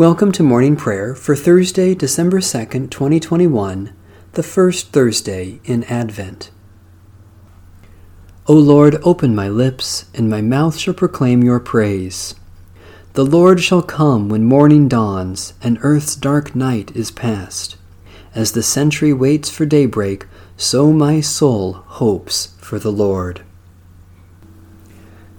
Welcome to morning prayer for Thursday, December 2nd, 2021, the first Thursday in Advent. O Lord, open my lips, and my mouth shall proclaim your praise. The Lord shall come when morning dawns, and earth's dark night is past. As the sentry waits for daybreak, so my soul hopes for the Lord.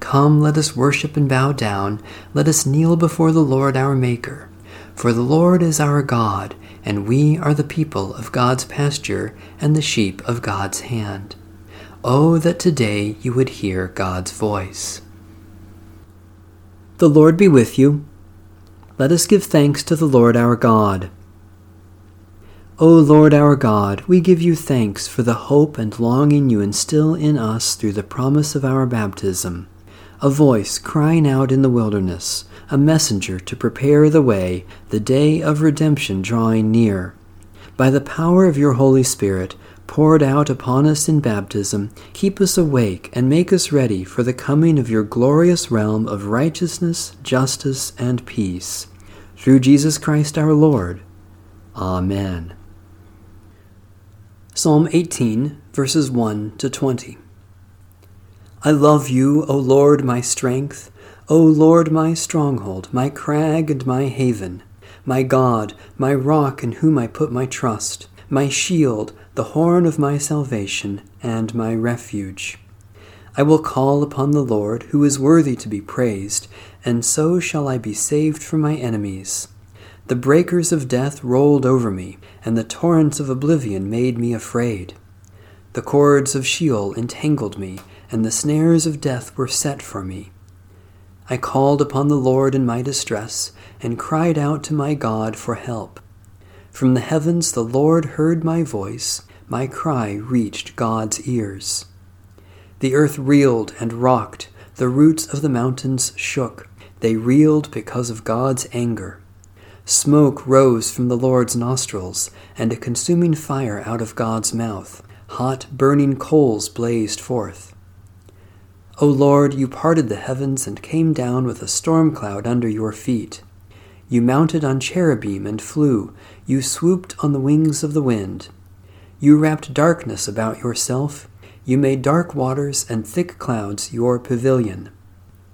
Come, let us worship and bow down. Let us kneel before the Lord our Maker. For the Lord is our God, and we are the people of God's pasture and the sheep of God's hand. Oh, that today you would hear God's voice. The Lord be with you. Let us give thanks to the Lord our God. O Lord our God, we give you thanks for the hope and longing you instill in us through the promise of our baptism a voice crying out in the wilderness, a messenger to prepare the way, the day of redemption drawing near. By the power of your Holy Spirit, poured out upon us in baptism, keep us awake and make us ready for the coming of your glorious realm of righteousness, justice, and peace. Through Jesus Christ our Lord. Amen. Psalm 18, verses 1 to 20. I love you, O Lord, my strength, O Lord, my stronghold, my crag and my haven, my God, my rock in whom I put my trust, my shield, the horn of my salvation, and my refuge. I will call upon the Lord, who is worthy to be praised, and so shall I be saved from my enemies. The breakers of death rolled over me, and the torrents of oblivion made me afraid. The cords of Sheol entangled me and the snares of death were set for me. I called upon the Lord in my distress, and cried out to my God for help. From the heavens the Lord heard my voice, my cry reached God's ears. The earth reeled and rocked, the roots of the mountains shook, they reeled because of God's anger. Smoke rose from the Lord's nostrils, and a consuming fire out of God's mouth. Hot, burning coals blazed forth. O Lord, you parted the heavens and came down with a storm cloud under your feet. You mounted on cherubim and flew. You swooped on the wings of the wind. You wrapped darkness about yourself. You made dark waters and thick clouds your pavilion.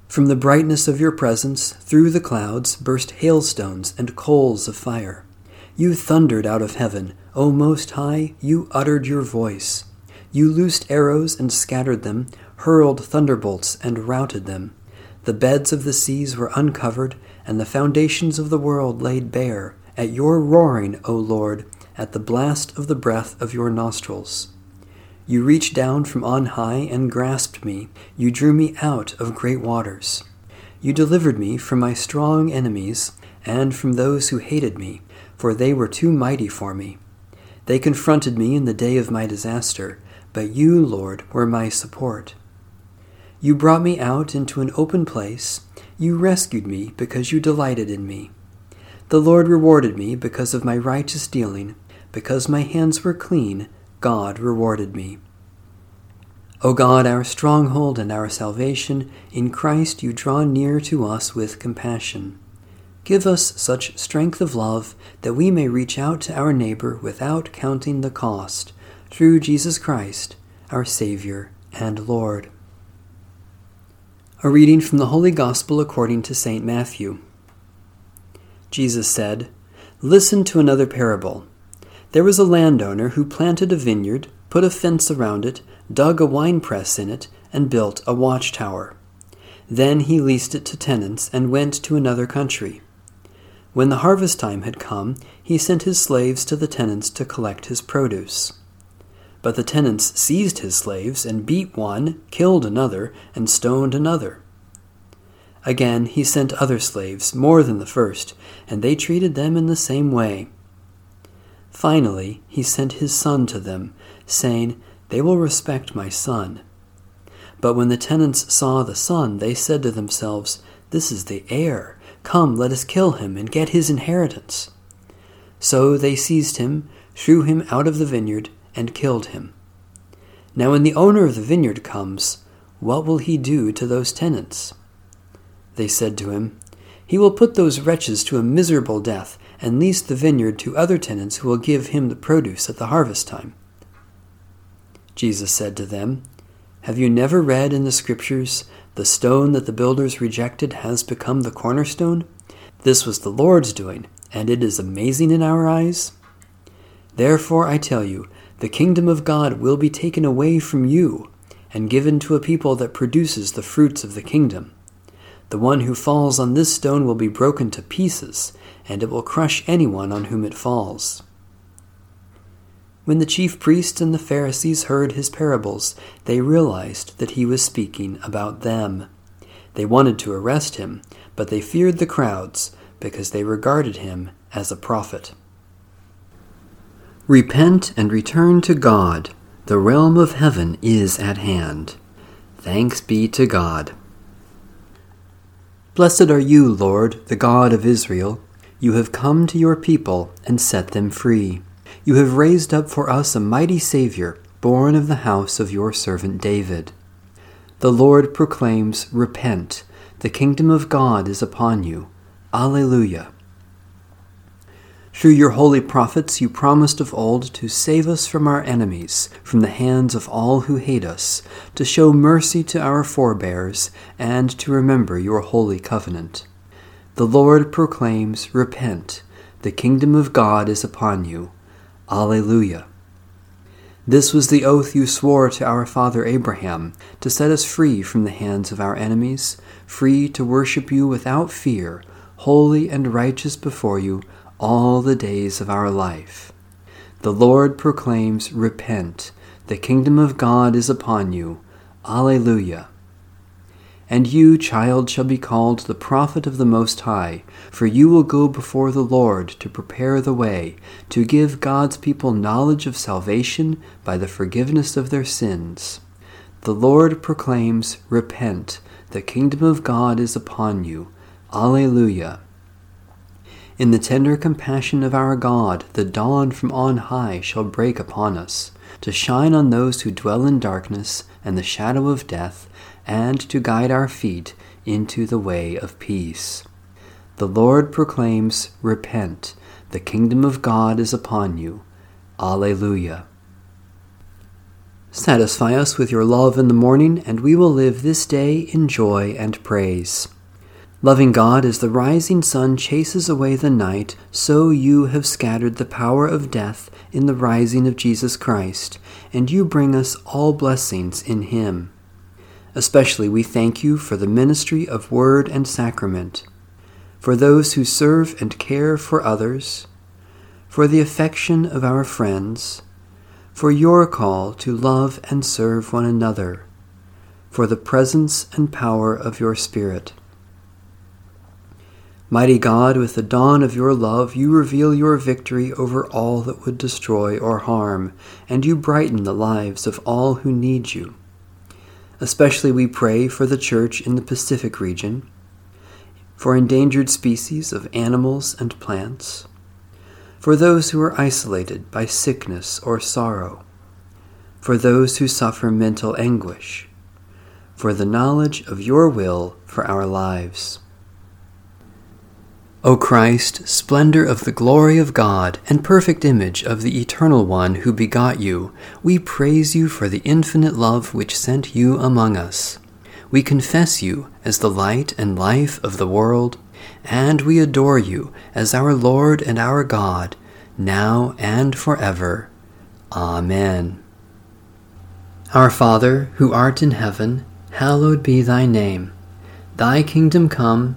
From the brightness of your presence, through the clouds, burst hailstones and coals of fire. You thundered out of heaven. O Most High, you uttered your voice. You loosed arrows and scattered them hurled thunderbolts and routed them. The beds of the seas were uncovered, and the foundations of the world laid bare, at your roaring, O Lord, at the blast of the breath of your nostrils. You reached down from on high and grasped me. You drew me out of great waters. You delivered me from my strong enemies and from those who hated me, for they were too mighty for me. They confronted me in the day of my disaster, but you, Lord, were my support. You brought me out into an open place. You rescued me because you delighted in me. The Lord rewarded me because of my righteous dealing. Because my hands were clean, God rewarded me. O God, our stronghold and our salvation, in Christ you draw near to us with compassion. Give us such strength of love that we may reach out to our neighbor without counting the cost, through Jesus Christ, our Savior and Lord. A reading from the Holy Gospel according to St. Matthew. Jesus said, Listen to another parable. There was a landowner who planted a vineyard, put a fence around it, dug a winepress in it, and built a watchtower. Then he leased it to tenants and went to another country. When the harvest time had come, he sent his slaves to the tenants to collect his produce. But the tenants seized his slaves and beat one, killed another, and stoned another. Again, he sent other slaves, more than the first, and they treated them in the same way. Finally, he sent his son to them, saying, They will respect my son. But when the tenants saw the son, they said to themselves, This is the heir. Come, let us kill him and get his inheritance. So they seized him, threw him out of the vineyard, and killed him. Now, when the owner of the vineyard comes, what will he do to those tenants? They said to him, He will put those wretches to a miserable death, and lease the vineyard to other tenants who will give him the produce at the harvest time. Jesus said to them, Have you never read in the Scriptures, The stone that the builders rejected has become the cornerstone? This was the Lord's doing, and it is amazing in our eyes. Therefore I tell you, the kingdom of God will be taken away from you and given to a people that produces the fruits of the kingdom. The one who falls on this stone will be broken to pieces, and it will crush anyone on whom it falls. When the chief priests and the Pharisees heard his parables, they realized that he was speaking about them. They wanted to arrest him, but they feared the crowds because they regarded him as a prophet. Repent and return to God. The realm of heaven is at hand. Thanks be to God. Blessed are you, Lord, the God of Israel. You have come to your people and set them free. You have raised up for us a mighty Savior, born of the house of your servant David. The Lord proclaims, Repent, the kingdom of God is upon you. Alleluia. Through your holy prophets, you promised of old to save us from our enemies, from the hands of all who hate us, to show mercy to our forebears, and to remember your holy covenant. The Lord proclaims, Repent, the kingdom of God is upon you. Alleluia. This was the oath you swore to our father Abraham, to set us free from the hands of our enemies, free to worship you without fear, holy and righteous before you all the days of our life. The Lord proclaims, Repent, the kingdom of God is upon you. Alleluia. And you, child, shall be called the prophet of the Most High, for you will go before the Lord to prepare the way, to give God's people knowledge of salvation by the forgiveness of their sins. The Lord proclaims, Repent, the kingdom of God is upon you. Alleluia. In the tender compassion of our God, the dawn from on high shall break upon us, to shine on those who dwell in darkness and the shadow of death, and to guide our feet into the way of peace. The Lord proclaims, Repent, the kingdom of God is upon you. Alleluia. Satisfy us with your love in the morning, and we will live this day in joy and praise. Loving God, as the rising sun chases away the night, so you have scattered the power of death in the rising of Jesus Christ, and you bring us all blessings in Him. Especially we thank you for the ministry of word and sacrament, for those who serve and care for others, for the affection of our friends, for your call to love and serve one another, for the presence and power of your Spirit. Mighty God, with the dawn of your love, you reveal your victory over all that would destroy or harm, and you brighten the lives of all who need you. Especially we pray for the Church in the Pacific region, for endangered species of animals and plants, for those who are isolated by sickness or sorrow, for those who suffer mental anguish, for the knowledge of your will for our lives. O Christ, splendor of the glory of God, and perfect image of the Eternal One who begot you, we praise you for the infinite love which sent you among us. We confess you as the light and life of the world, and we adore you as our Lord and our God, now and forever. Amen. Our Father, who art in heaven, hallowed be thy name. Thy kingdom come,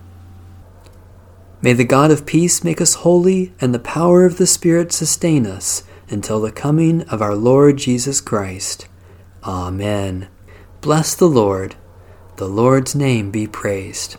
May the God of peace make us holy, and the power of the Spirit sustain us until the coming of our Lord Jesus Christ. Amen. Bless the Lord. The Lord's name be praised.